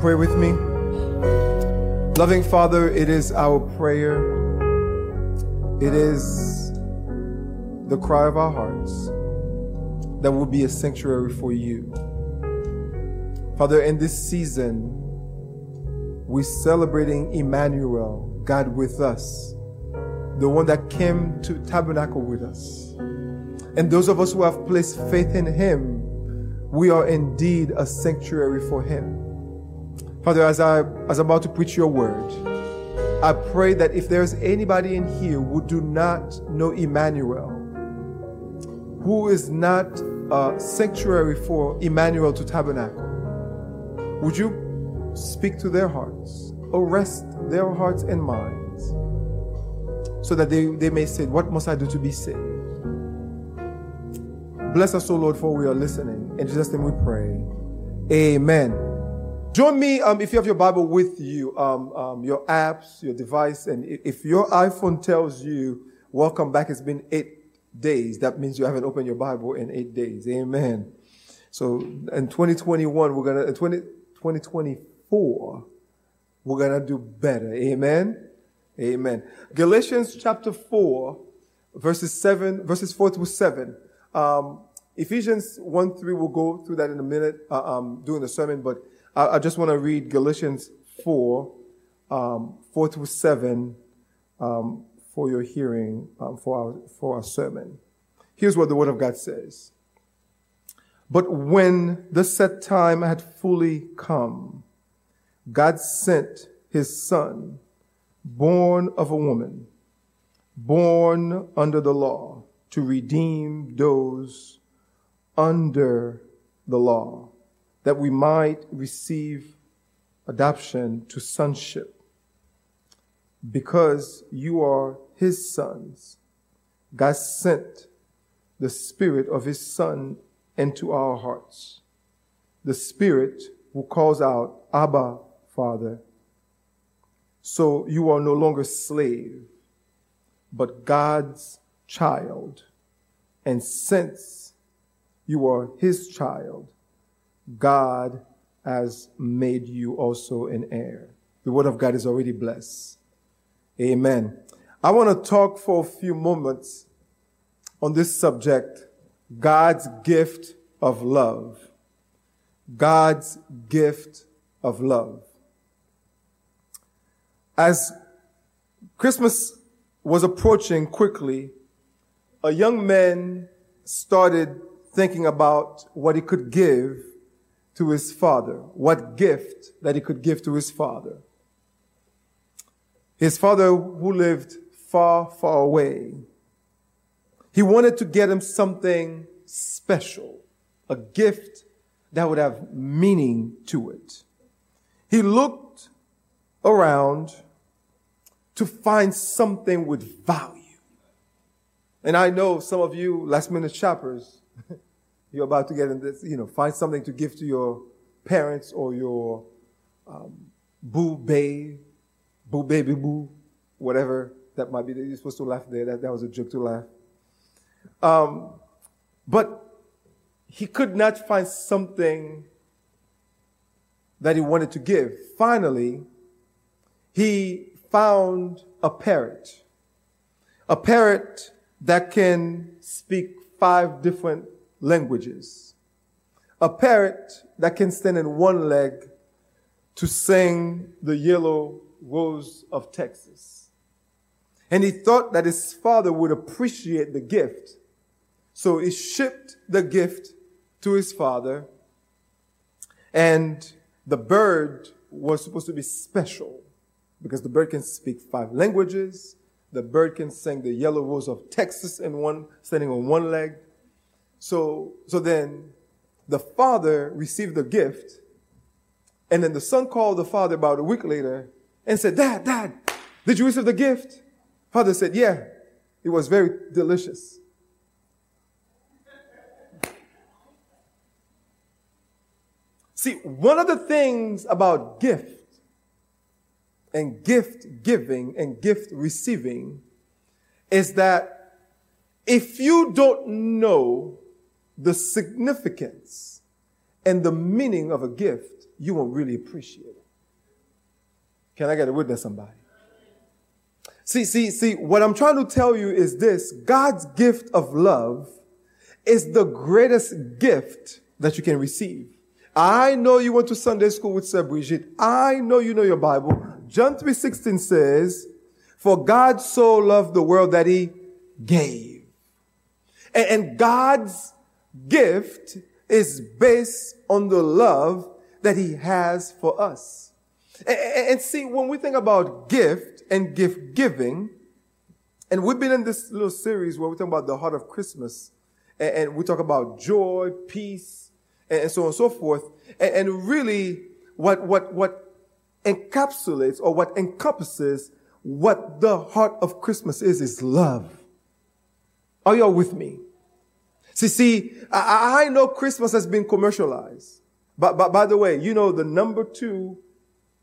Pray with me. Loving Father, it is our prayer. It is the cry of our hearts that will be a sanctuary for you. Father, in this season, we're celebrating Emmanuel, God with us, the one that came to tabernacle with us. And those of us who have placed faith in Him, we are indeed a sanctuary for Him. Father, as I as I'm about to preach your word, I pray that if there's anybody in here who do not know Emmanuel, who is not a sanctuary for Emmanuel to tabernacle, would you speak to their hearts, arrest their hearts and minds, so that they, they may say, What must I do to be saved? Bless us, O Lord, for we are listening. In Jesus' name we pray. Amen. Join me um, if you have your Bible with you, um, um, your apps, your device, and if your iPhone tells you, welcome back, it's been eight days, that means you haven't opened your Bible in eight days. Amen. So in 2021, we're going to, in 20, 2024, we're going to do better. Amen. Amen. Galatians chapter 4, verses 7, verses 4 through 7. Um, Ephesians 1 3, we'll go through that in a minute uh, um, during the sermon, but I, I just want to read Galatians 4, um, 4 through 7 um, for your hearing um, for, our, for our sermon. Here's what the Word of God says. But when the set time had fully come, God sent his Son, born of a woman, born under the law, to redeem those under the law that we might receive adoption to sonship. Because you are his sons, God sent the Spirit of his Son into our hearts. The Spirit who calls out, Abba, Father. So you are no longer slave, but God's child. And since you are his child, God has made you also an heir. The word of God is already blessed. Amen. I want to talk for a few moments on this subject God's gift of love. God's gift of love. As Christmas was approaching quickly, a young man started thinking about what he could give to his father, what gift that he could give to his father. His father, who lived far, far away, he wanted to get him something special, a gift that would have meaning to it. He looked around to find something with value. And I know some of you last minute shoppers, you're about to get in this, you know, find something to give to your parents or your um, boo babe, boo baby boo, whatever that might be. You're supposed to laugh there. That, that was a joke to laugh. Um, but he could not find something that he wanted to give. Finally, he found a parrot. A parrot that can speak five different languages. A parrot that can stand in one leg to sing the yellow rose of Texas. And he thought that his father would appreciate the gift. So he shipped the gift to his father. And the bird was supposed to be special because the bird can speak five languages. The bird can sing the yellow rose of Texas in one, standing on one leg. So, so then the father received the gift. And then the son called the father about a week later and said, Dad, Dad, did you receive the gift? Father said, Yeah, it was very delicious. See, one of the things about gift and gift giving and gift receiving is that if you don't know the significance and the meaning of a gift, you won't really appreciate it. Can I get a witness, somebody? See, see, see, what I'm trying to tell you is this God's gift of love is the greatest gift that you can receive. I know you went to Sunday school with Sir Brigitte. I know you know your Bible. John 3.16 says, For God so loved the world that he gave. And, and God's gift is based on the love that he has for us. And, see, when we think about gift and gift giving, and we've been in this little series where we talk about the heart of Christmas, and, we talk about joy, peace, and, so on and so forth. And, and really, what, what, what encapsulates or what encompasses what the heart of Christmas is, is love. Are y'all with me? See, see, I, I know Christmas has been commercialized. But, but by the way, you know the number two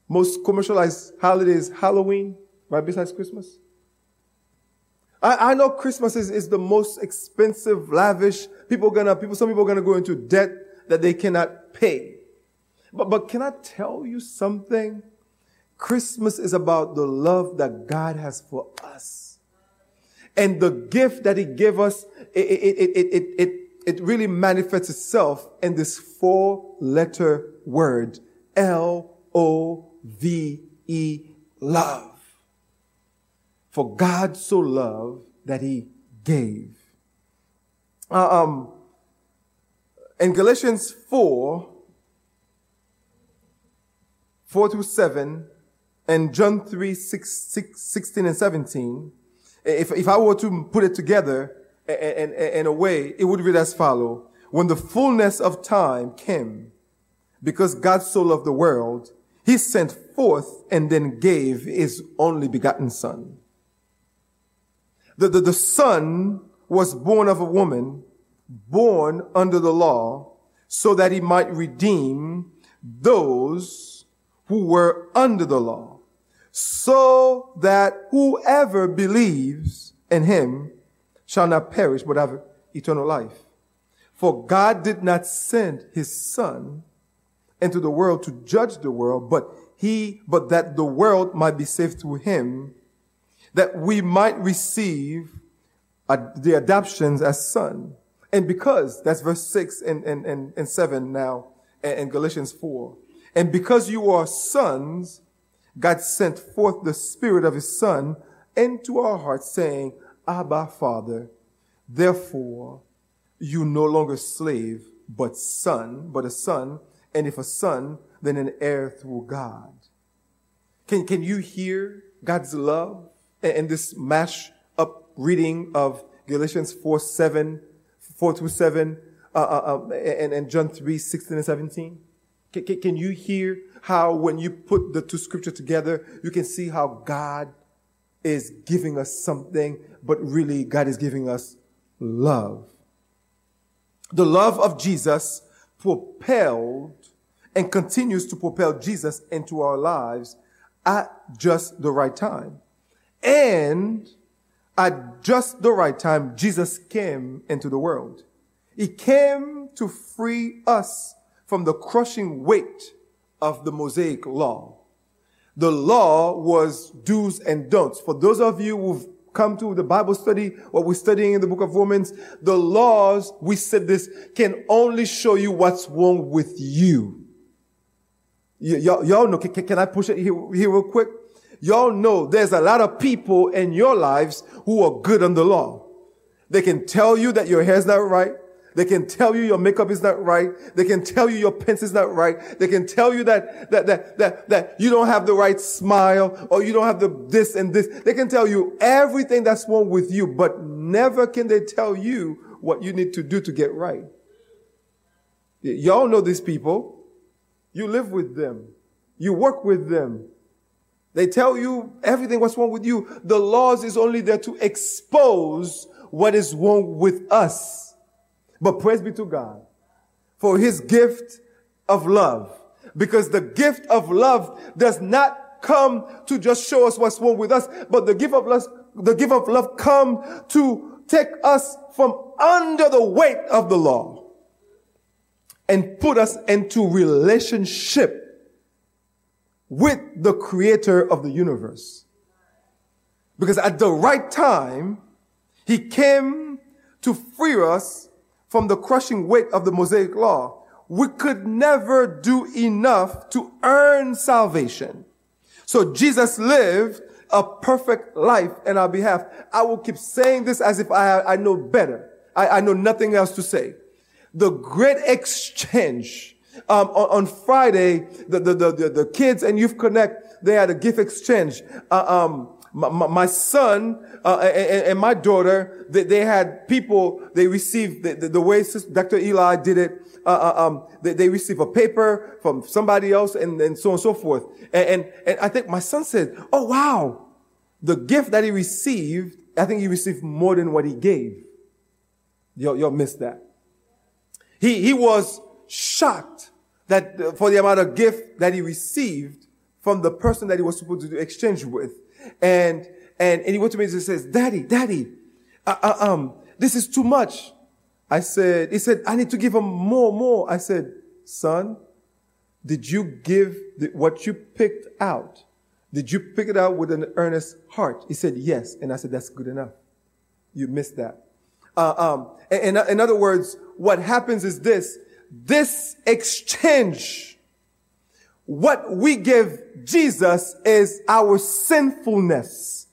most commercialized holiday is Halloween, right besides Christmas? I, I know Christmas is, is the most expensive, lavish. People gonna, people, some people are gonna go into debt that they cannot pay. But, but can I tell you something? Christmas is about the love that God has for us. And the gift that He gave us, it, it, it, it, it, it really manifests itself in this four letter word, L-O-V-E, love. For God so loved that he gave. Uh, um, in Galatians 4, 4 to 7, and John 3, 6, 6, 16 and 17, if, if I were to put it together in, in, in a way, it would read as follow. When the fullness of time came, because God so loved the world, he sent forth and then gave his only begotten son the, the, the son was born of a woman, born under the law, so that he might redeem those who were under the law, so that whoever believes in him shall not perish but have eternal life. For God did not send his son into the world to judge the world, but he, but that the world might be saved through him that we might receive the adoptions as son. And because, that's verse 6 and, and, and, and 7 now, in Galatians 4. And because you are sons, God sent forth the spirit of his son into our hearts saying, Abba, Father. Therefore, you no longer slave, but son, but a son. And if a son, then an heir through God. Can, can you hear God's love? in this mash up reading of Galatians 4, 7, 4 to 7, uh, uh, uh, and, and John 3, 16 and 17? Can, can you hear how when you put the two scripture together, you can see how God is giving us something, but really God is giving us love. The love of Jesus propelled and continues to propel Jesus into our lives at just the right time. And at just the right time, Jesus came into the world. He came to free us from the crushing weight of the Mosaic law. The law was do's and don'ts. For those of you who've come to the Bible study, what we're studying in the book of Romans, the laws, we said this, can only show you what's wrong with you. Y- y'all, y'all know, can, can I push it here, here real quick? Y'all know there's a lot of people in your lives who are good on the law. They can tell you that your hair's not right. They can tell you your makeup is not right. They can tell you your pencil is not right. They can tell you that, that, that, that, that you don't have the right smile or you don't have the this and this. They can tell you everything that's wrong with you, but never can they tell you what you need to do to get right. Y'all know these people. You live with them. You work with them. They tell you everything what's wrong with you. The laws is only there to expose what is wrong with us. But praise be to God for his gift of love. Because the gift of love does not come to just show us what's wrong with us, but the gift of love, the gift of love come to take us from under the weight of the law. and put us into relationship with the creator of the universe. Because at the right time, he came to free us from the crushing weight of the Mosaic law. We could never do enough to earn salvation. So Jesus lived a perfect life in our behalf. I will keep saying this as if I, I know better. I, I know nothing else to say. The great exchange. Um, on, on, Friday, the, the, the, the, kids and Youth Connect, they had a gift exchange. Uh, um, my, my, son uh, and, and, my daughter, they, they, had people, they received the, the, the way Dr. Eli did it, uh, uh, um, they, they receive a paper from somebody else and, and so on and so forth. And, and, and I think my son said, oh wow, the gift that he received, I think he received more than what he gave. You'll, you'll miss that. He, he was shocked that uh, for the amount of gift that he received from the person that he was supposed to exchange with. And, and, and he went to me and says, daddy, daddy, uh, uh, um, this is too much. I said, he said, I need to give him more, more. I said, son, did you give the, what you picked out? Did you pick it out with an earnest heart? He said, yes. And I said, that's good enough. You missed that. Uh, um, in, in other words, what happens is this, this exchange, what we give Jesus is our sinfulness.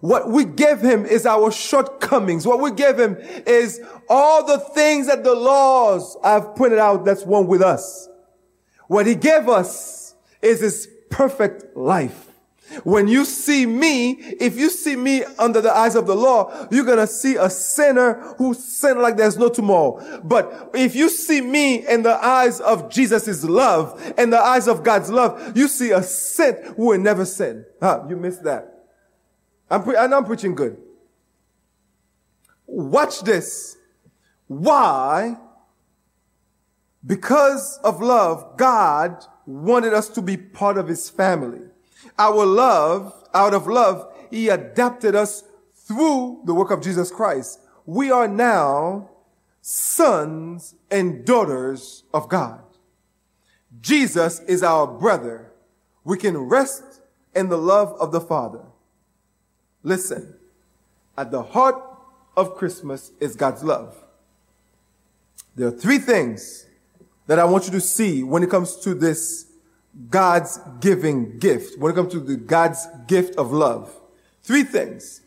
What we give him is our shortcomings. What we give him is all the things that the laws have pointed out that's one with us. What he gave us is his perfect life. When you see me, if you see me under the eyes of the law, you're going to see a sinner who sinned like there's no tomorrow. But if you see me in the eyes of Jesus' love, in the eyes of God's love, you see a saint who will never sin. Huh, you missed that. I'm pre- I'm preaching good. Watch this. Why? Because of love, God wanted us to be part of his family. Our love, out of love, he adopted us through the work of Jesus Christ. We are now sons and daughters of God. Jesus is our brother. We can rest in the love of the Father. Listen, at the heart of Christmas is God's love. There are three things that I want you to see when it comes to this God's giving gift, when it comes to the God's gift of love. Three things.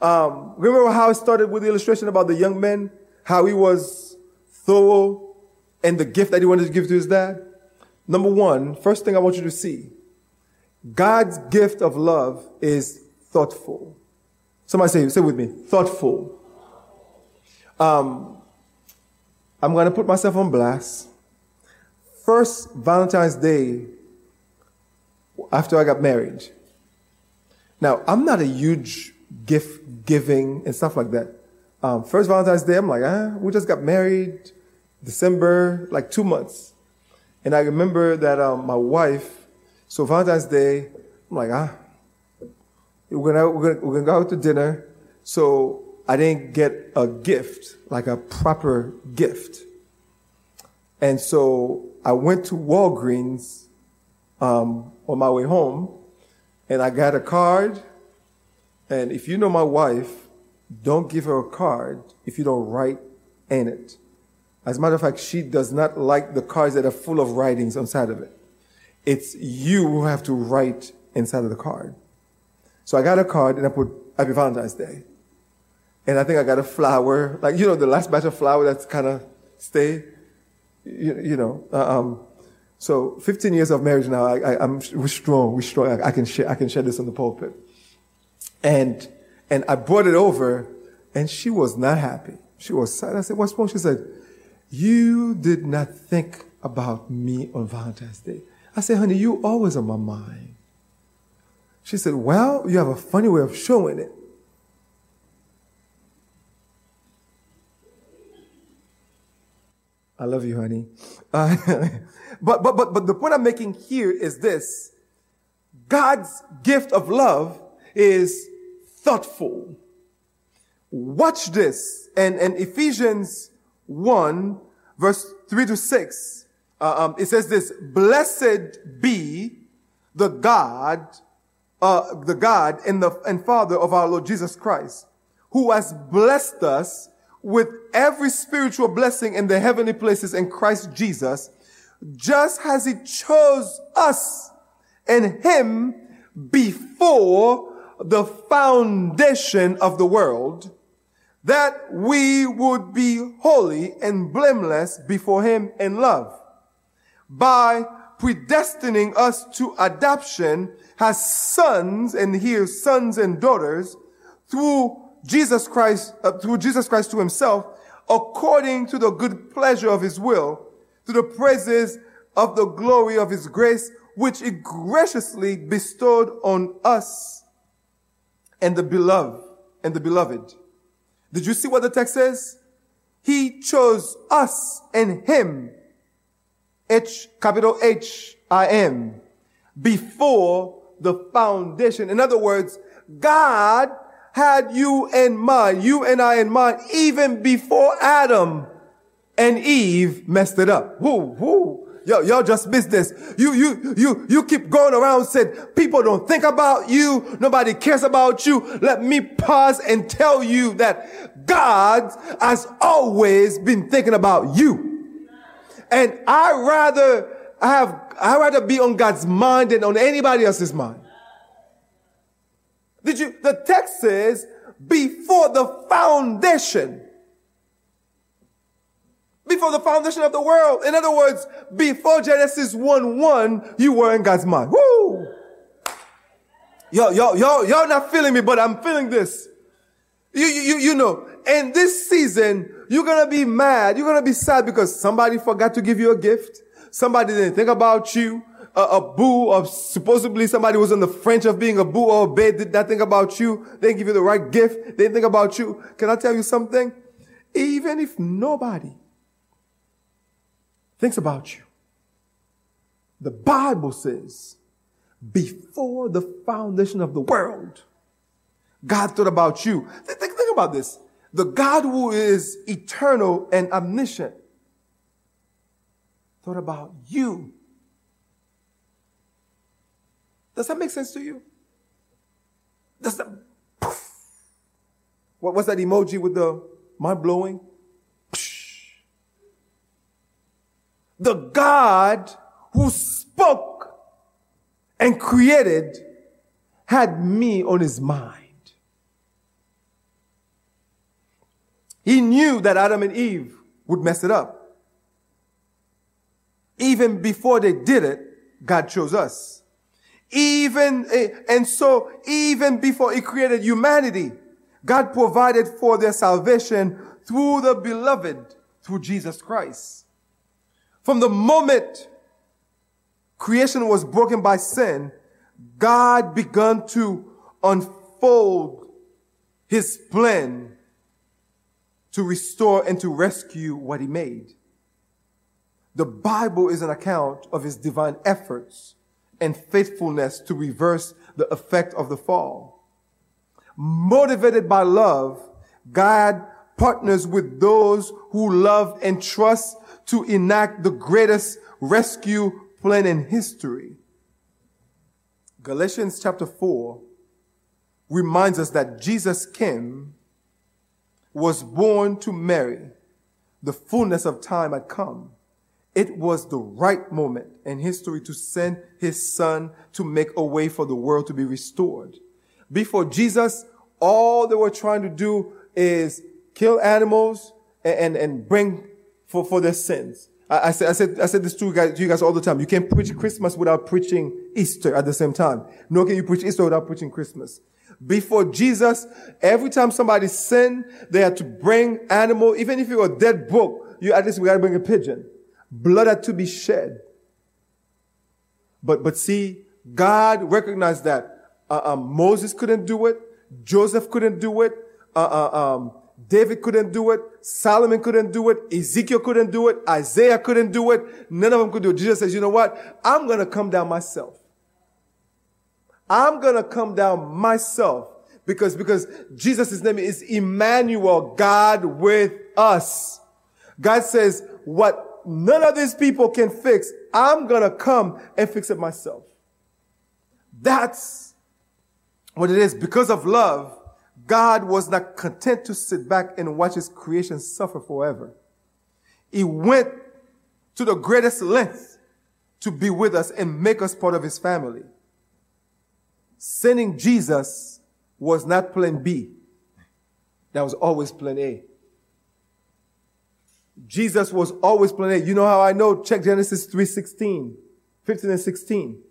Um, remember how I started with the illustration about the young man, how he was thorough and the gift that he wanted to give to his dad? Number one, first thing I want you to see, God's gift of love is thoughtful. Somebody say, say with me, thoughtful. Um, I'm going to put myself on blast first Valentine's Day after I got married. Now, I'm not a huge gift giving and stuff like that. Um, first Valentine's Day, I'm like, ah, we just got married December, like two months. And I remember that um, my wife, so Valentine's Day, I'm like, ah, we're gonna, we're gonna, we're gonna go out to dinner. So I didn't get a gift, like a proper gift. And so I went to Walgreens um, on my way home, and I got a card. And if you know my wife, don't give her a card if you don't write in it. As a matter of fact, she does not like the cards that are full of writings inside of it. It's you who have to write inside of the card. So I got a card and I put Happy Valentine's Day. And I think I got a flower, like, you know, the last batch of flower that's kind of stay you, you know, uh, um, so 15 years of marriage now, I, am we're strong, we're strong. I, I, can share, I can share this on the pulpit. And, and I brought it over and she was not happy. She was sad. I said, what's wrong? She said, you did not think about me on Valentine's Day. I said, honey, you always on my mind. She said, well, you have a funny way of showing it. I love you, honey. Uh, but, but, but, but the point I'm making here is this. God's gift of love is thoughtful. Watch this. And, and Ephesians 1 verse 3 to 6, uh, um, it says this, blessed be the God, uh, the God and the, and Father of our Lord Jesus Christ, who has blessed us with every spiritual blessing in the heavenly places in Christ Jesus, just as he chose us and him before the foundation of the world, that we would be holy and blameless before him in love, by predestining us to adoption as sons, and here sons and daughters, through Jesus Christ, uh, through Jesus Christ to himself, according to the good pleasure of his will, to the praises of the glory of his grace, which he graciously bestowed on us and the beloved and the beloved. Did you see what the text says? He chose us and him, H, capital H, I M, before the foundation. In other words, God had you in mind, you and I in mind, even before Adam and Eve messed it up. Woo, woo. Yo, y'all just missed this. You, you, you, you keep going around said, people don't think about you. Nobody cares about you. Let me pause and tell you that God has always been thinking about you. And I rather have, I rather be on God's mind than on anybody else's mind. Did you, the text says, before the foundation before the foundation of the world. In other words, before Genesis 1 1, you were in God's mind. Woo! Yo, yo, yo, y'all not feeling me, but I'm feeling this. You, you, you know, in this season, you're gonna be mad. You're gonna be sad because somebody forgot to give you a gift. Somebody didn't think about you. A, a boo of supposedly somebody was on the fringe of being a boo or a babe did think about you. They didn't give you the right gift. They didn't think about you. Can I tell you something? Even if nobody thinks about you. The Bible says, before the foundation of the world, God thought about you. Think, think, think about this. The God who is eternal and omniscient thought about you. Does that make sense to you? Does that, poof. what was that emoji with the mind blowing? the God who spoke and created had me on his mind. He knew that Adam and Eve would mess it up. Even before they did it, God chose us. Even, eh, and so even before he created humanity, God provided for their salvation through the beloved, through Jesus Christ. From the moment creation was broken by sin, God began to unfold his plan to restore and to rescue what he made. The Bible is an account of his divine efforts and faithfulness to reverse the effect of the fall. Motivated by love, God partners with those who love and trust to enact the greatest rescue plan in history. Galatians chapter 4 reminds us that Jesus came, was born to Mary. The fullness of time had come. It was the right moment in history to send his son to make a way for the world to be restored. Before Jesus, all they were trying to do is kill animals and, and, and bring for, for their sins. I, I, said, I said, I said this to you, guys, to you guys all the time. You can't preach Christmas without preaching Easter at the same time. Nor can you preach Easter without preaching Christmas. Before Jesus, every time somebody sinned, they had to bring animal, even if it were a dead book, you at least we gotta bring a pigeon. Blood had to be shed. But, but see, God recognized that uh, um, Moses couldn't do it, Joseph couldn't do it, uh, uh, um, David couldn't do it. Solomon couldn't do it. Ezekiel couldn't do it. Isaiah couldn't do it. None of them could do it. Jesus says, you know what? I'm going to come down myself. I'm going to come down myself because, because Jesus' name is Emmanuel, God with us. God says, what none of these people can fix, I'm going to come and fix it myself. That's what it is. Because of love, God was not content to sit back and watch his creation suffer forever. He went to the greatest length to be with us and make us part of his family. Sending Jesus was not plan B. That was always plan A. Jesus was always plan A. You know how I know? Check Genesis 3, 16, 15 and 16.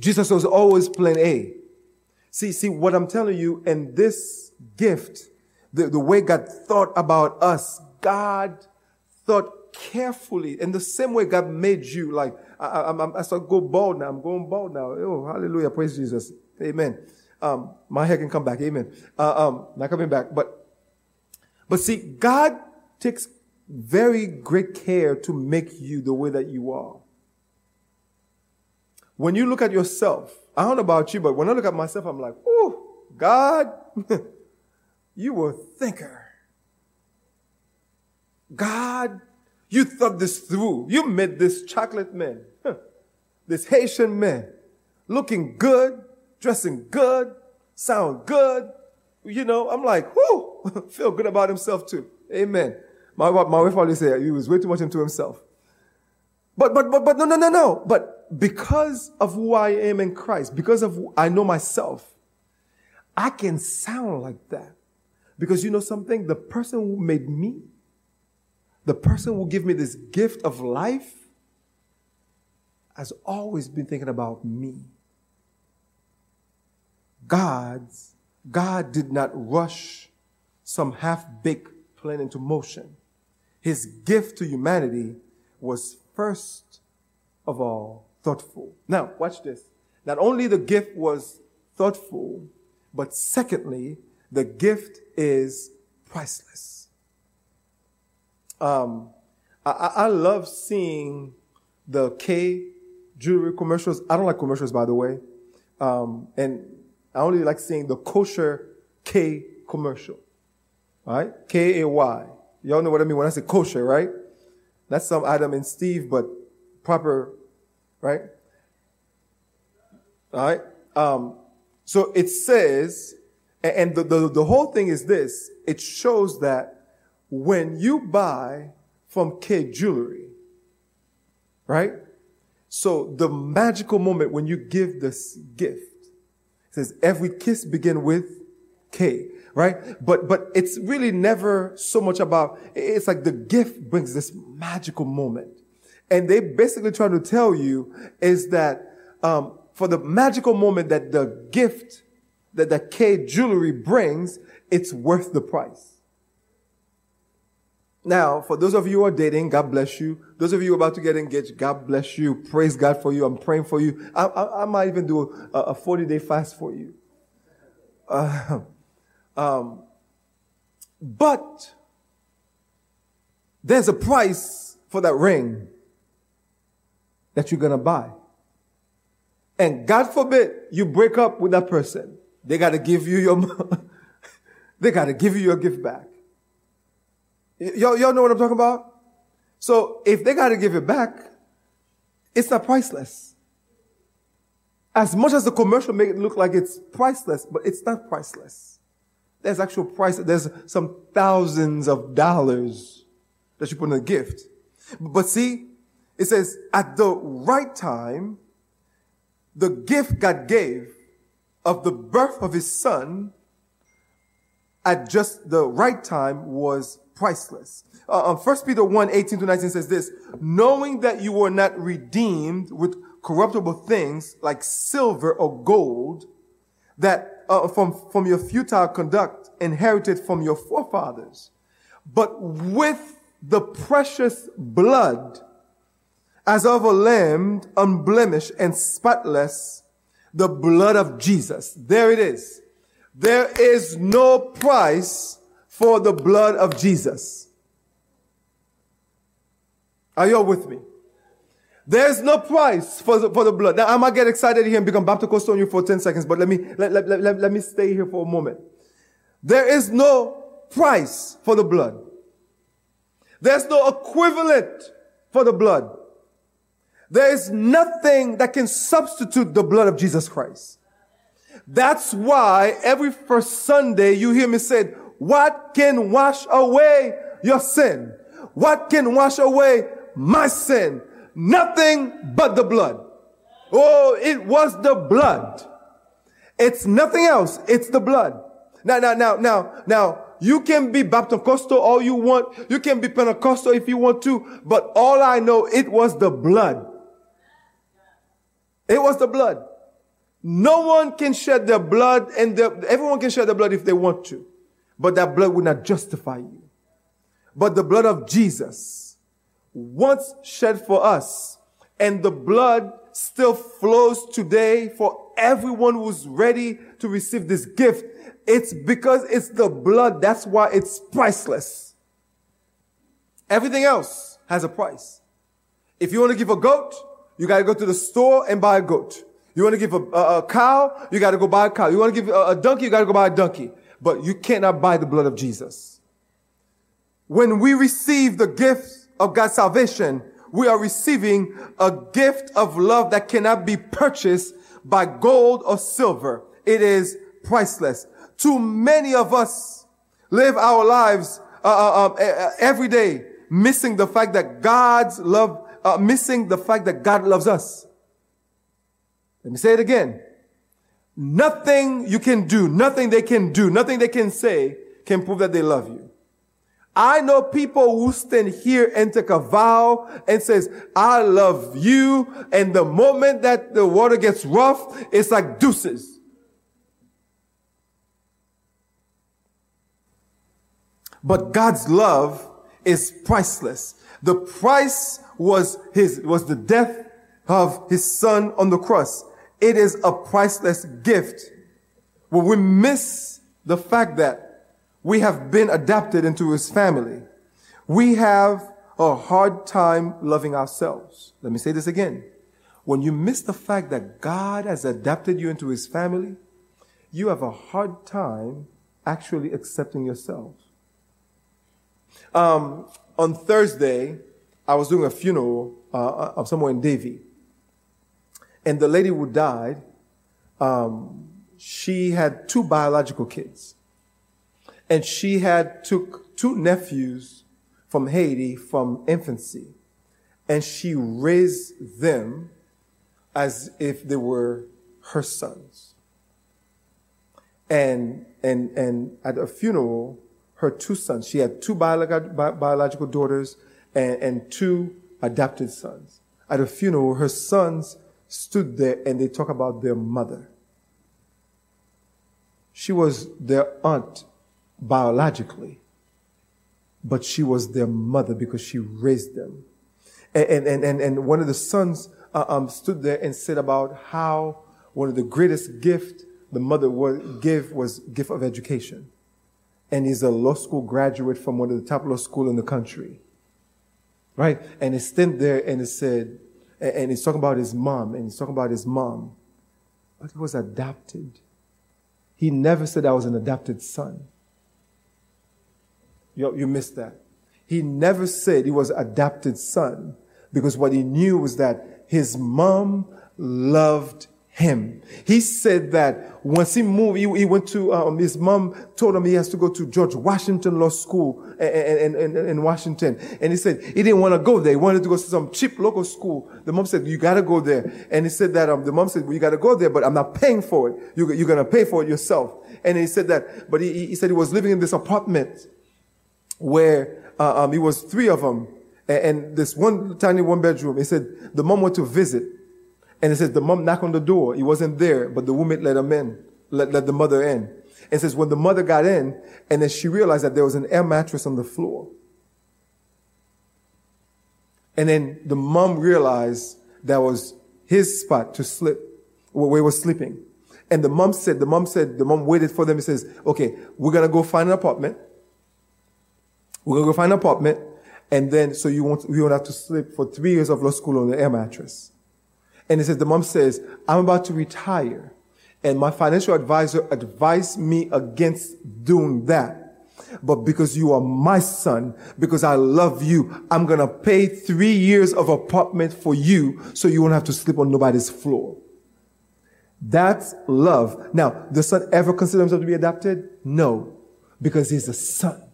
Jesus was always plan A. See, see what I'm telling you, and this gift, the, the way God thought about us, God thought carefully in the same way God made you. Like, I, I, I start go bald now. I'm going bald now. Oh, hallelujah. Praise Jesus. Amen. Um, my hair can come back. Amen. Uh, um, not coming back. But, but see, God takes very great care to make you the way that you are. When you look at yourself, I don't know about you, but when I look at myself, I'm like, oh, God, you were a thinker. God, you thought this through. You made this chocolate man, this Haitian man, looking good, dressing good, sound good. You know, I'm like, whoo, feel good about himself too. Amen. My, my wife always said he was way too much into himself. But, but, but, but, no, no, no, no. But because of who I am in Christ, because of I know myself, I can sound like that. Because you know something? The person who made me, the person who gave me this gift of life, has always been thinking about me. God's, God did not rush some half-baked plan into motion. His gift to humanity was first of all thoughtful. Now, watch this. Not only the gift was thoughtful, but secondly, the gift is priceless. Um, I, I love seeing the Kay jewelry commercials. I don't like commercials, by the way. Um, and I only like seeing the kosher Kay commercial. Right? K A Y. Y'all know what I mean when I say kosher, right? That's some Adam and Steve, but proper, right? All right. Um, so it says, and the, the, the whole thing is this it shows that when you buy from Kay Jewelry, right? So the magical moment when you give this gift says every kiss begin with Kay right? But, but it's really never so much about, it's like the gift brings this magical moment. And they basically try to tell you is that, um, for the magical moment that the gift that the Kay jewelry brings, it's worth the price. Now, for those of you who are dating, God bless you. Those of you about to get engaged, God bless you. Praise God for you. I'm praying for you. I, I, I might even do a, a 40 day fast for you. Uh, um, but there's a price for that ring that you're going to buy. And God forbid you break up with that person. They got to give you your, they got to give you your gift back. Y'all, y'all know what I'm talking about? So if they got to give it back, it's not priceless. As much as the commercial make it look like it's priceless, but it's not priceless. There's actual price. There's some thousands of dollars that you put in a gift. But see, it says at the right time, the gift God gave of the birth of his son at just the right time was priceless. Uh, 1 uh, Peter 1, 18 to 19 says this, knowing that you were not redeemed with corruptible things like silver or gold that uh, from, from your futile conduct inherited from your forefathers, but with the precious blood as of a lamb unblemished and spotless, the blood of Jesus. There it is. There is no price for the blood of Jesus. Are you all with me? There's no price for the, for the blood. Now, I might get excited here and become Baptist on you for 10 seconds, but let me, let, let, let, let me stay here for a moment. There is no price for the blood. There's no equivalent for the blood. There is nothing that can substitute the blood of Jesus Christ. That's why every first Sunday you hear me say, what can wash away your sin? What can wash away my sin? Nothing but the blood. Oh, it was the blood. It's nothing else. It's the blood. Now, now, now, now, now, you can be Baptist all you want. You can be Pentecostal if you want to. But all I know, it was the blood. It was the blood. No one can shed their blood and everyone can shed their blood if they want to. But that blood will not justify you. But the blood of Jesus, once shed for us, and the blood still flows today for everyone who's ready to receive this gift. It's because it's the blood. That's why it's priceless. Everything else has a price. If you want to give a goat, you got to go to the store and buy a goat. You want to give a, a, a cow, you got to go buy a cow. You want to give a, a donkey, you got to go buy a donkey. But you cannot buy the blood of Jesus. When we receive the gift of God's salvation, we are receiving a gift of love that cannot be purchased by gold or silver. It is priceless. Too many of us live our lives uh, uh, uh, every day missing the fact that God's love, uh, missing the fact that God loves us. Let me say it again. Nothing you can do, nothing they can do, nothing they can say can prove that they love you. I know people who stand here and take a vow and says, I love you. And the moment that the water gets rough, it's like deuces. But God's love is priceless. The price was his, was the death of his son on the cross. It is a priceless gift. When we miss the fact that we have been adapted into his family. We have a hard time loving ourselves. Let me say this again. When you miss the fact that God has adapted you into his family, you have a hard time actually accepting yourself. Um, on Thursday, I was doing a funeral uh, of someone in Davie. And the lady who died, um, she had two biological kids and she had took two nephews from Haiti from infancy, and she raised them as if they were her sons. And and and at a funeral, her two sons. She had two biological, biological daughters and, and two adopted sons. At a funeral, her sons stood there and they talk about their mother. She was their aunt biologically, but she was their mother because she raised them. And, and, and, and one of the sons uh, um, stood there and said about how one of the greatest gift the mother would give was gift of education. And he's a law school graduate from one of the top law school in the country. Right? And he stood there and he said, and he's talking about his mom, and he's talking about his mom. But he was adopted. He never said I was an adopted son. You, you missed that. He never said he was adopted son because what he knew was that his mom loved him. He said that once he moved, he, he went to, um, his mom told him he has to go to George Washington Law School in, in, in Washington. And he said he didn't want to go there. He wanted to go to some cheap local school. The mom said, you got to go there. And he said that, um, the mom said, well, you got to go there, but I'm not paying for it. You, you're going to pay for it yourself. And he said that, but he, he said he was living in this apartment where uh, um, it was three of them, and, and, this one tiny one bedroom. He said the mom went to visit, and it says the mom knocked on the door. He wasn't there, but the woman let him in, let, let the mother in. And says when the mother got in, and then she realized that there was an air mattress on the floor. And then the mom realized that was his spot to sleep, where he was sleeping. And the mom said, the mom said, the mom waited for them. He says, okay, we're going to go find an apartment. We're gonna go find an apartment, and then so you won't you won't have to sleep for three years of law school on the air mattress. And he says the mom says, I'm about to retire, and my financial advisor advised me against doing that. But because you are my son, because I love you, I'm to pay three years of apartment for you so you won't have to sleep on nobody's floor. That's love. Now, the son ever consider himself to be adopted? No, because he's a son.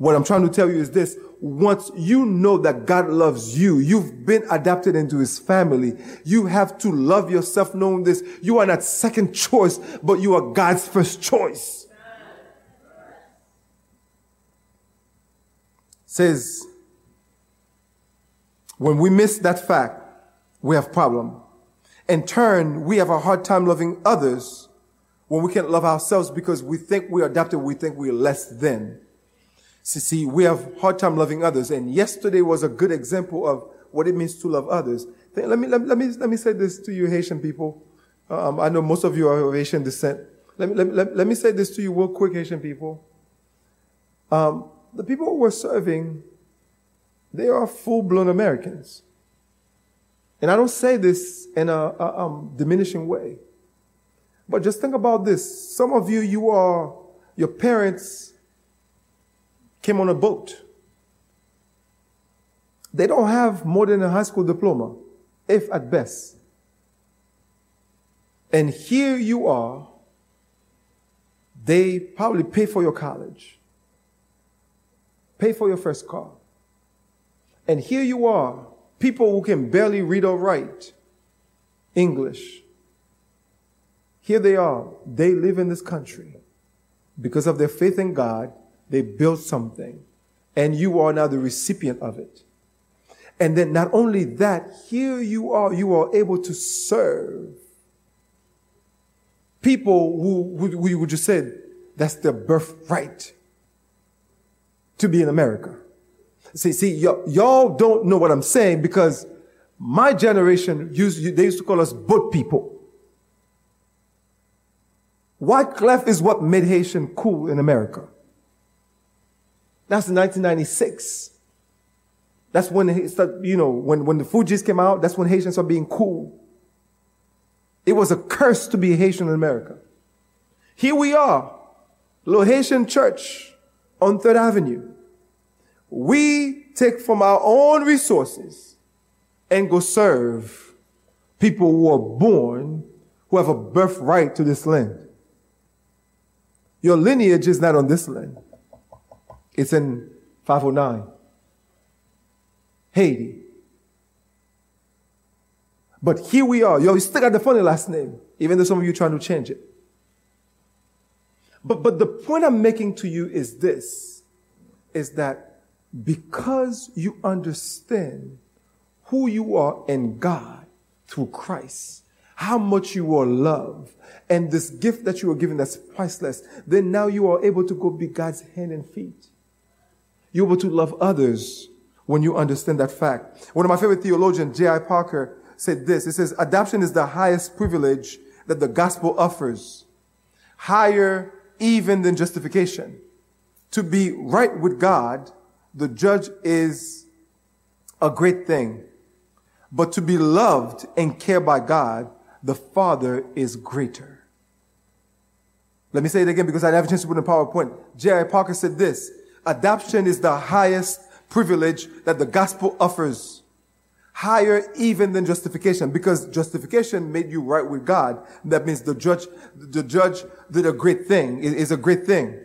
What I'm trying to tell you is this. Once you know that God loves you, you've been adopted into his family. You have to love yourself knowing this. You are not second choice, but you are God's first choice. Says, when we miss that fact, we have problem. In turn, we have a hard time loving others when we can't love ourselves because we think we're adopted, we think we're less than. See, see, we have hard time loving others. And yesterday was a good example of what it means to love others. Let me, let, me, let me say this to you, Haitian people. Um, I know most of you are of Haitian descent. Let me, let, let, let me say this to you real quick, Haitian people. Um, the people who we're serving, they are full-blown Americans. And I don't say this in a, a um, diminishing way. But just think about this. Some of you, you are, your parents came on a boat. They don't have more than a high school diploma, if at best. And here you are, they probably pay for your college, pay for your first car. And here you are, people who can barely read or write English. Here they are. They live in this country. Because of their faith in God, they built something. And you are now the recipient of it. And then not only that, here you are, you are able to serve people who, who would just say that's their birthright to be in America. See, see, y- y'all don't know what I'm saying because my generation used, they used to call us boat people. White Wyclef is what made Haitian cool in America. That's 1996. That's when started, you know, when, when the Fugees came out, that's when Haitians are being cool. It was a curse to be Haitian in America. Here we are, little Haitian church on Third Avenue we take from our own resources and go serve people who are born, who have a birthright to this land. Your lineage is not on this land. It's in 509. Haiti. But here we are. You still got the funny last name, even though some of you are trying to change it. But, but the point I'm making to you is this, is that because you understand who you are in God through Christ, how much you are loved, and this gift that you are given that's priceless, then now you are able to go be God's hand and feet. You're able to love others when you understand that fact. One of my favorite theologians, J.I. Packer, said this. It says, adoption is the highest privilege that the gospel offers, higher even than justification. To be right with God the judge is a great thing. But to be loved and cared by God, the Father is greater. Let me say it again because I didn't have a chance to put in PowerPoint. J.I. Packer said this, adoption is the highest privilege that the gospel offers. Higher even than justification because justification made you right with God. That means the judge, the judge did a great thing, is a great thing.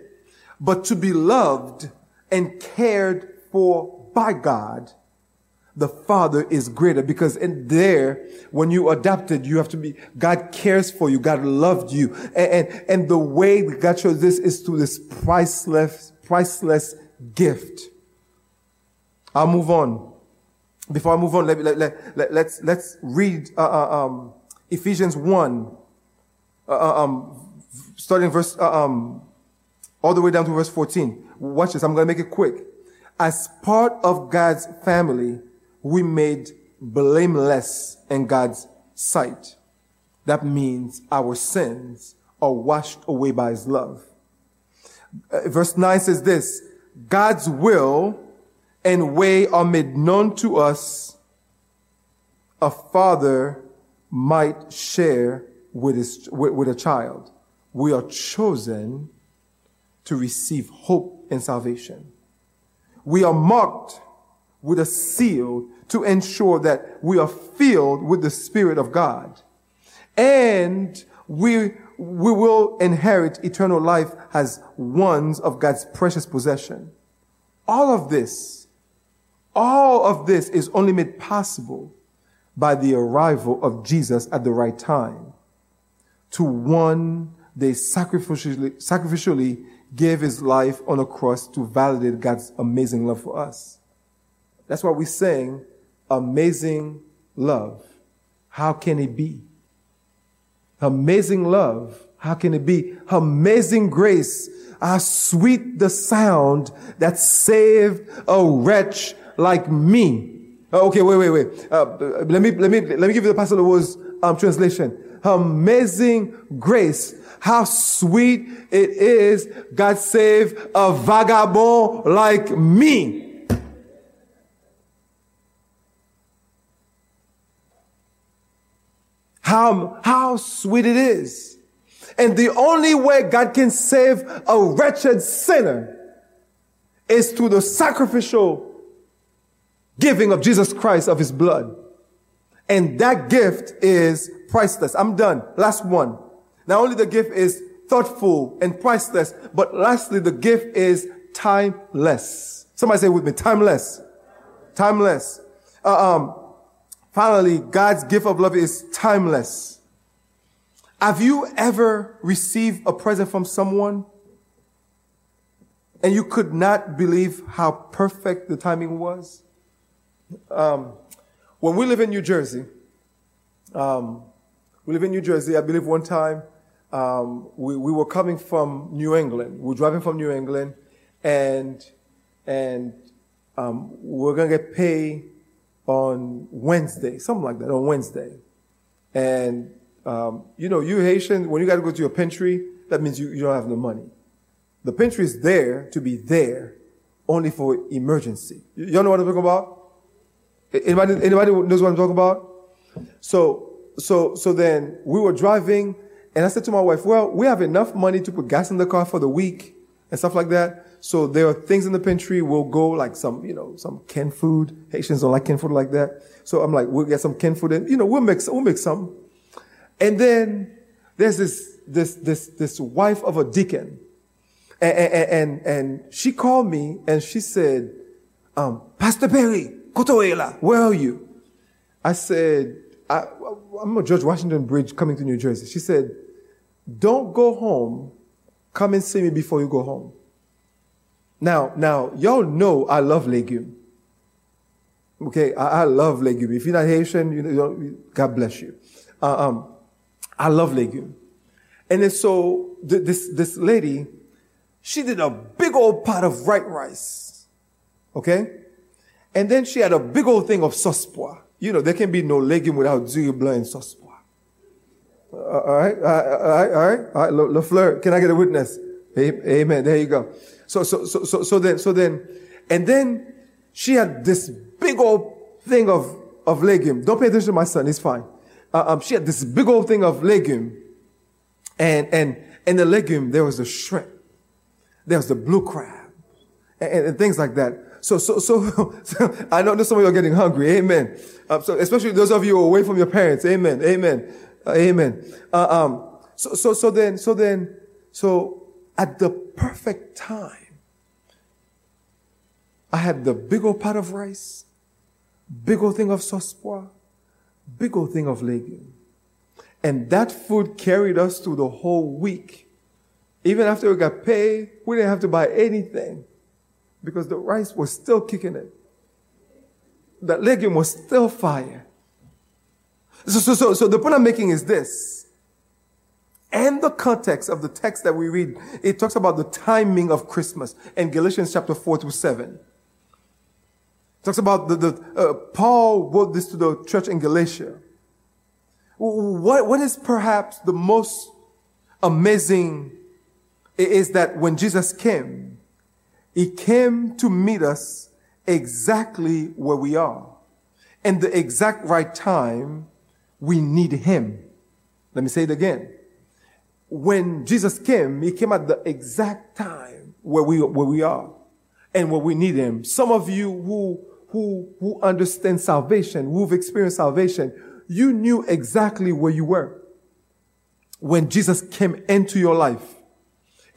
But to be loved and cared for by God, the Father is greater because in there, when you adopted, you have to be, God cares for you. God loved you. And, and, and the way God shows this is through this priceless, priceless gift. I'll move on. Before I move on, let, let, let, let, let's, let's read, uh, uh, um, Ephesians 1, uh, uh um, starting verse, uh, um, all the way down to verse 14. Watch this. I'm going to make it quick. As part of God's family, we made blameless in God's sight. That means our sins are washed away by his love. Uh, verse 9 says this, God's will and way are made known to us. A father might share with, his, with, with a child. We are chosen to receive hope and salvation. We are marked with a seal to ensure that we are filled with the Spirit of God. And we, we will inherit eternal life as ones of God's precious possession. All of this, all of this is only made possible by the arrival of Jesus at the right time to one they sacrificially, sacrificially gave his life on a cross to validate God's amazing love for us. That's why we sing amazing love. How can it be? Amazing love. How can it be? Amazing grace. How sweet the sound that saved a wretch like me. Oh, okay, wait, wait, wait. Uh, let me, let me, let me give you the Pastor Lewis um, translation. Amazing grace. How sweet it is. God save a vagabond like me. How, how sweet it is. And the only way God can save a wretched sinner is through the sacrificial giving of Jesus Christ of his blood. And that gift is priceless. I'm done. Last one. Not only the gift is thoughtful and priceless, but lastly, the gift is timeless. Somebody say with me, timeless. Timeless. Uh, um, Finally, God's gift of love is timeless. Have you ever received a present from someone and you could not believe how perfect the timing was? Um, when we live in New Jersey, um, we live in New Jersey. I believe one time um, we, we were coming from New England. We were driving from New England, and and um, we are gonna get paid on Wednesday, something like that, on Wednesday. And, um, you know, you Haitian, when you got to go to your pantry, that means you, you don't have no money. The pantry is there to be there only for emergency. You, y'all know what I'm talking about? Anybody, anybody knows what I'm talking about? So, so, so then we were driving and I said to my wife, well, we have enough money to put gas in the car for the week and stuff like that. So there are things in the pantry. We'll go like some, you know, some canned food. Haitians don't like canned food like that. So I'm like, we'll get some canned food and, you know, we'll mix, we'll make some. And then there's this, this, this, this wife of a deacon. And, and, and, and she called me and she said, um, Pastor Perry, Kotoela, where are you? I said, I, I'm on George Washington Bridge coming to New Jersey. She said, don't go home. Come and see me before you go home. Now, now, y'all know I love legume. Okay, I, I love legume. If you're not Haitian, you know, God bless you. Uh, um, I love legume. And then so th- this, this lady, she did a big old pot of white rice. Okay? And then she had a big old thing of sauce pois. You know, there can be no legume without blanc and sauce pois. Uh, all right, all right, all right, all right. LaFleur, can I get a witness? Amen. There you go. So, so, so, so, so then, so then, and then she had this big old thing of, of legume. Don't pay attention to my son. It's fine. Uh, um, she had this big old thing of legume. And, and, and the legume, there was the shrimp. There was the blue crab and, and things like that. So, so, so, so, I know some of you are getting hungry. Amen. Um, so, especially those of you away from your parents. Amen. Amen. Uh, amen. Uh, um, so, so, so then, so then, so at the perfect time. I had the big old pot of rice, big old thing of sauce big old thing of legume. And that food carried us through the whole week. Even after we got paid, we didn't have to buy anything because the rice was still kicking it. The legume was still fire. So, so, so, so the point I'm making is this and the context of the text that we read, it talks about the timing of Christmas in Galatians chapter 4 to 7. It talks about the, the uh, Paul wrote this to the church in Galatia. What, what is perhaps the most amazing is that when Jesus came, he came to meet us exactly where we are. And the exact right time, we need him. Let me say it again when Jesus came, he came at the exact time where we, where we are and where we need him. Some of you who, who, who understand salvation, who've experienced salvation, you knew exactly where you were when Jesus came into your life.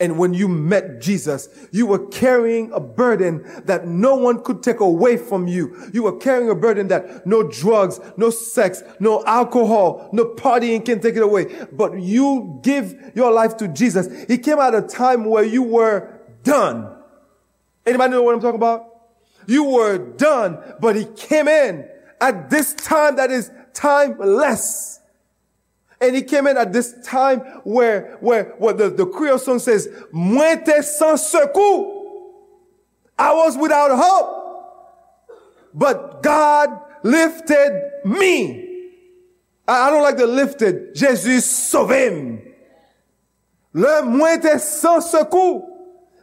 And when you met Jesus, you were carrying a burden that no one could take away from you. You were carrying a burden that no drugs, no sex, no alcohol, no partying can take it away. But you give your life to Jesus. He came at a time where you were done. Anybody know what I'm talking about? You were done, but he came in at this time that is timeless. And he came in at this time where, where, where the, the Creole song says, Muerte sans secours. I was without hope, but God lifted me. I, I don't like the lifted. Jesus sauvé. Him. Le muerte sans secours.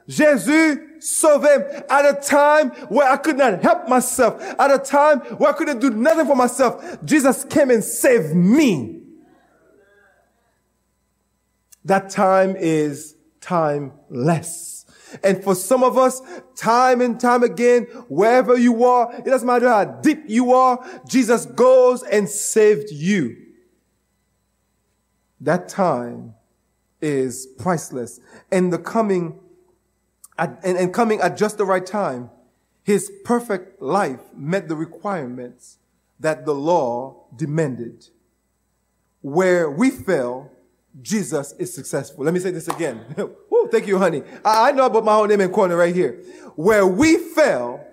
Jesus sauvé at a time where I could not help myself, at a time where I couldn't do nothing for myself. Jesus came and saved me. That time is timeless. And for some of us, time and time again, wherever you are, it doesn't matter how deep you are, Jesus goes and saved you. That time is priceless. And the coming, at, and, and coming at just the right time, his perfect life met the requirements that the law demanded. Where we fell, Jesus is successful. Let me say this again. Woo, thank you, honey. I, I know about my own name and corner right here. Where we fell,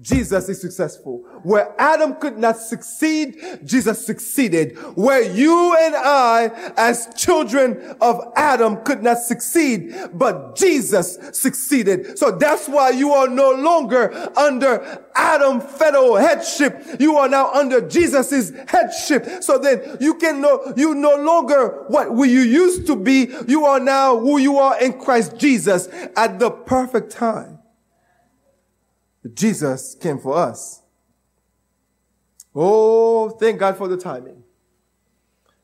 Jesus is successful. Where Adam could not succeed, Jesus succeeded. Where you and I, as children of Adam, could not succeed, but Jesus succeeded. So that's why you are no longer under Adam federal headship. You are now under Jesus' headship. So then you can know, you no longer what you used to be. You are now who you are in Christ Jesus at the perfect time. Jesus came for us. Oh, thank God for the timing.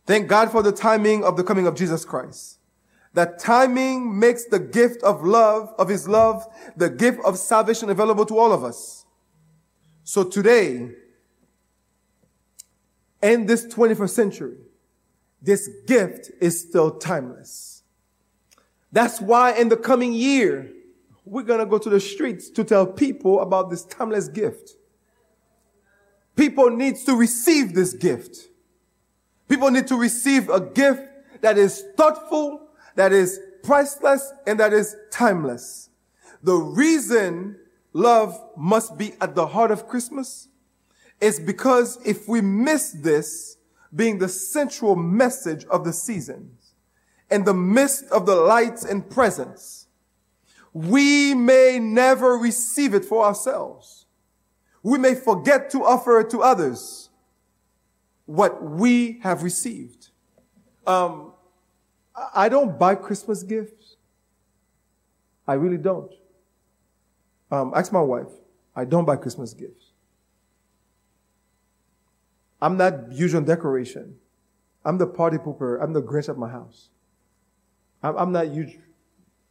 Thank God for the timing of the coming of Jesus Christ. That timing makes the gift of love, of his love, the gift of salvation available to all of us. So today, in this 21st century, this gift is still timeless. That's why in the coming year, we're going to go to the streets to tell people about this timeless gift. People need to receive this gift. People need to receive a gift that is thoughtful, that is priceless, and that is timeless. The reason love must be at the heart of Christmas is because if we miss this being the central message of the seasons, in the midst of the lights and presence, we may never receive it for ourselves. We may forget to offer it to others what we have received. Um, I don't buy Christmas gifts. I really don't. Um, ask my wife. I don't buy Christmas gifts. I'm not huge on decoration. I'm the party pooper. I'm the Grinch at my house. I'm, I'm not huge.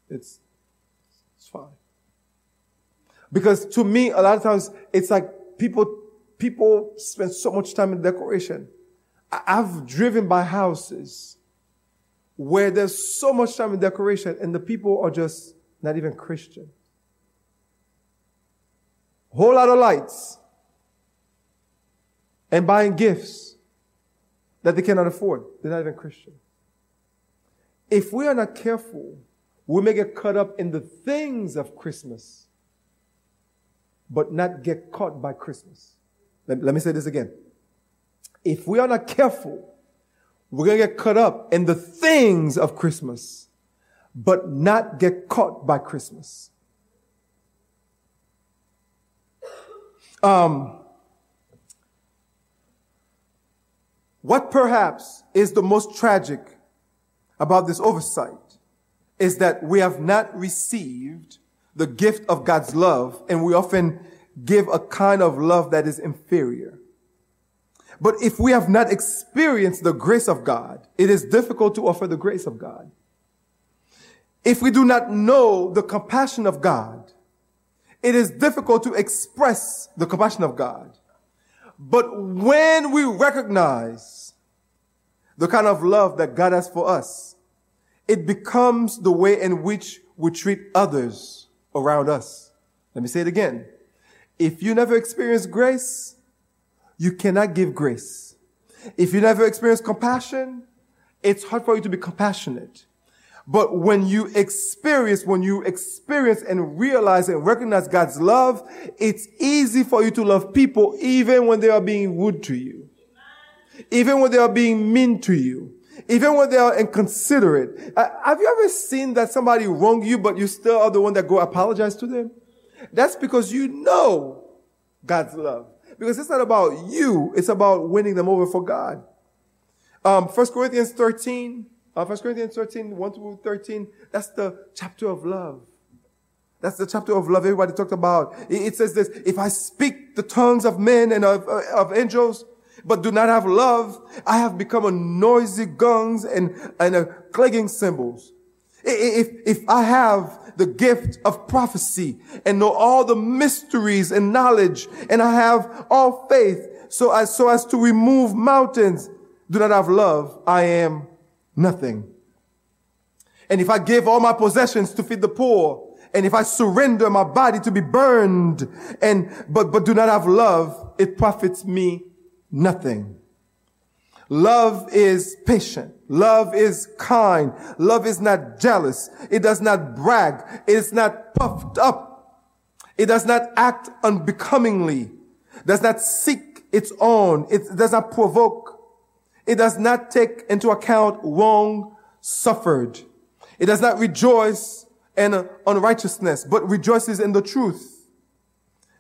It's it's fine. Because to me, a lot of times, it's like people, people spend so much time in decoration. I've driven by houses where there's so much time in decoration and the people are just not even Christian. Whole lot of lights and buying gifts that they cannot afford. They're not even Christian. If we are not careful, we may get caught up in the things of Christmas, but not get caught by Christmas. Let, let me say this again. If we are not careful, we're going to get caught up in the things of Christmas, but not get caught by Christmas. Um, what perhaps is the most tragic about this oversight is that we have not received the gift of God's love, and we often give a kind of love that is inferior. But if we have not experienced the grace of God, it is difficult to offer the grace of God. If we do not know the compassion of God, it is difficult to express the compassion of God. But when we recognize the kind of love that God has for us, it becomes the way in which we treat others around us. Let me say it again. If you never experience grace, you cannot give grace. If you never experience compassion, it's hard for you to be compassionate. But when you experience, when you experience and realize and recognize God's love, it's easy for you to love people even when they are being rude to you. Even when they are being mean to you. Even when they are inconsiderate. Uh, have you ever seen that somebody wrong you, but you still are the one that go apologize to them? That's because you know God's love. Because it's not about you, it's about winning them over for God. Um, 1 Corinthians 13, uh, 1 Corinthians 13, 1 to 13, that's the chapter of love. That's the chapter of love everybody talked about. It, it says this, if I speak the tongues of men and of, uh, of angels, but do not have love, I have become a noisy gongs and, and a clanging cymbals. If, if I have the gift of prophecy and know all the mysteries and knowledge, and I have all faith so as, so as to remove mountains, do not have love, I am nothing. And if I give all my possessions to feed the poor, and if I surrender my body to be burned, and, but, but do not have love, it profits me nothing. Love is patient. Love is kind. Love is not jealous. It does not brag. It is not puffed up. It does not act unbecomingly. Does not seek its own. It does not provoke it does not take into account wrong suffered. It does not rejoice in unrighteousness, but rejoices in the truth.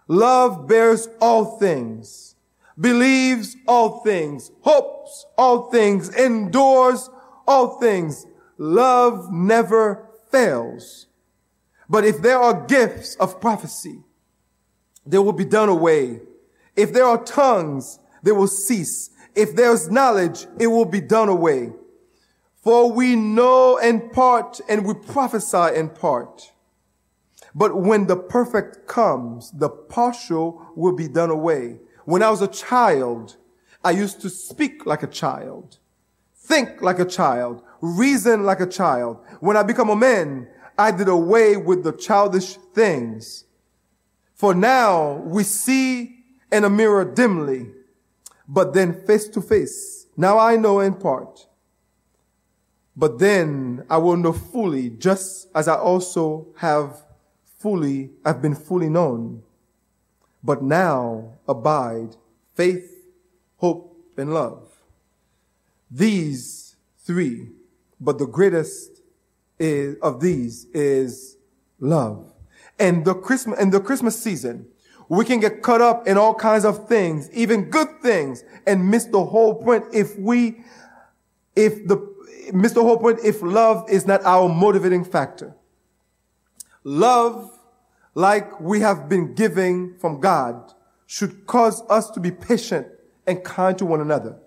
Love bears all things, believes all things, hopes all things, endures all things. Love never fails. But if there are gifts of prophecy, they will be done away. If there are tongues, they will cease. If there's knowledge, it will be done away. For we know in part and we prophesy in part. But when the perfect comes, the partial will be done away. When I was a child, I used to speak like a child, think like a child, reason like a child. When I become a man, I did away with the childish things. For now we see in a mirror dimly but then face to face. Now I know in part, but then I will know fully, just as I also have fully, I've been fully known. But now abide faith, hope, and love. These three, but the greatest is, of these is love. And the Christmas, and the Christmas season, we can get caught up in all kinds of things, even good things, and miss the whole point if we, if the, miss the whole point if love is not our motivating factor. Love, like we have been giving from God, should cause us to be patient and kind to one another.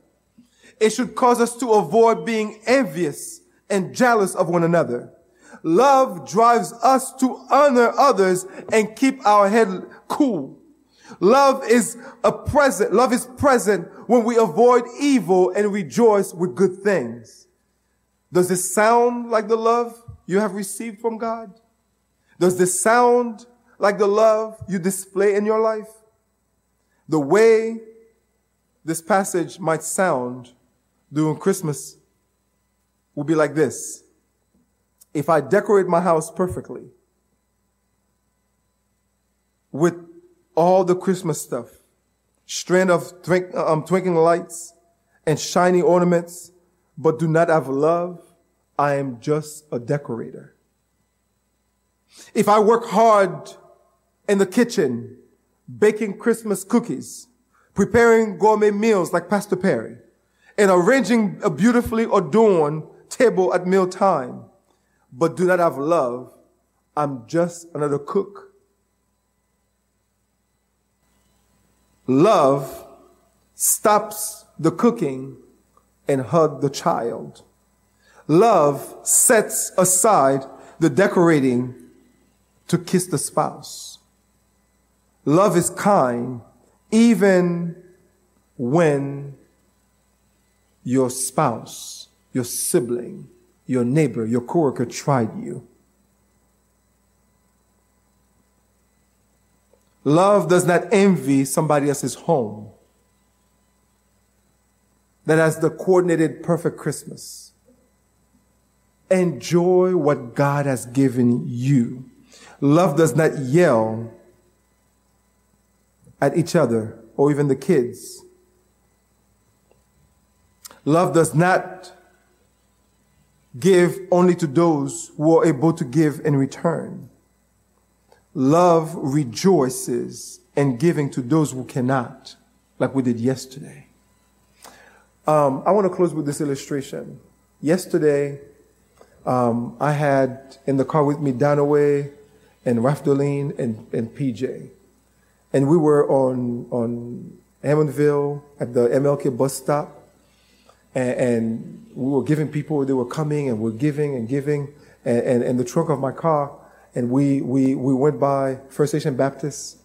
It should cause us to avoid being envious and jealous of one another. Love drives us to honor others and keep our head cool. Love is a present. Love is present when we avoid evil and rejoice with good things. Does this sound like the love you have received from God? Does this sound like the love you display in your life? The way this passage might sound during Christmas will be like this. If I decorate my house perfectly with all the Christmas stuff, strand of twink, um, twinkling lights and shiny ornaments, but do not have love, I am just a decorator. If I work hard in the kitchen, baking Christmas cookies, preparing gourmet meals like Pastor Perry, and arranging a beautifully adorned table at mealtime, but do not have love, I'm just another cook. Love stops the cooking and hug the child. Love sets aside the decorating to kiss the spouse. Love is kind even when your spouse, your sibling, your neighbor, your coworker tried you. Love does not envy somebody else's home that has the coordinated perfect Christmas. Enjoy what God has given you. Love does not yell at each other or even the kids. Love does not give only to those who are able to give in return. Love rejoices in giving to those who cannot, like we did yesterday. Um, I want to close with this illustration. Yesterday, um, I had in the car with me Danaway and Rafdolene and, and PJ. And we were on, on Hammondville at the MLK bus stop. And, and, we were giving people, they were coming and we're giving and giving. And, and, and the trunk of my car, and we, we, we went by First Station Baptist,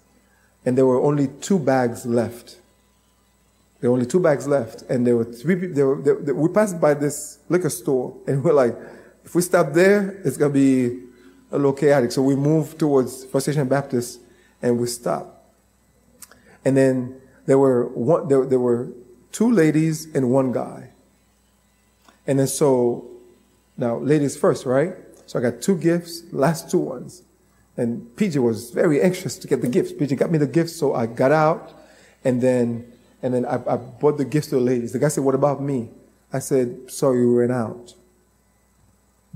and there were only two bags left. There were only two bags left, and there were three. There were, there, there, we passed by this liquor store, and we're like, if we stop there, it's gonna be a little chaotic. So we moved towards First Station Baptist, and we stopped. And then there were one, there, there were two ladies and one guy. And then so, now ladies first, right? So I got two gifts, last two ones. And PJ was very anxious to get the gifts. PJ got me the gifts, so I got out, and then and then I, I bought the gifts to the ladies. The guy said, "What about me?" I said, "Sorry, you ran out."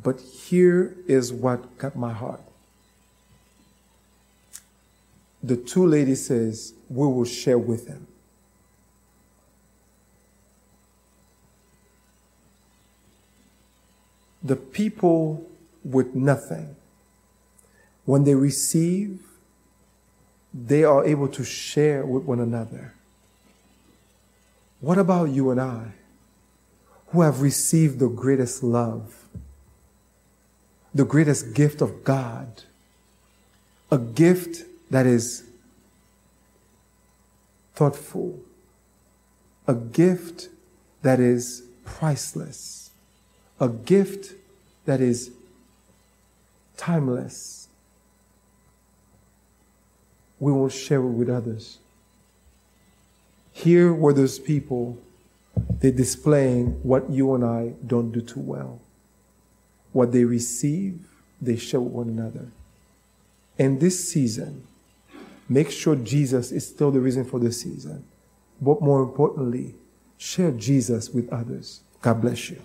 But here is what got my heart. The two ladies says, "We will share with him." the people with nothing, when they receive, they are able to share with one another. What about you and I, who have received the greatest love, the greatest gift of God, a gift that is thoughtful, a gift that is priceless? a gift that is timeless. We will share it with others. Here were those people, they're displaying what you and I don't do too well. What they receive, they share with one another. In this season, make sure Jesus is still the reason for the season. But more importantly, share Jesus with others. God bless you.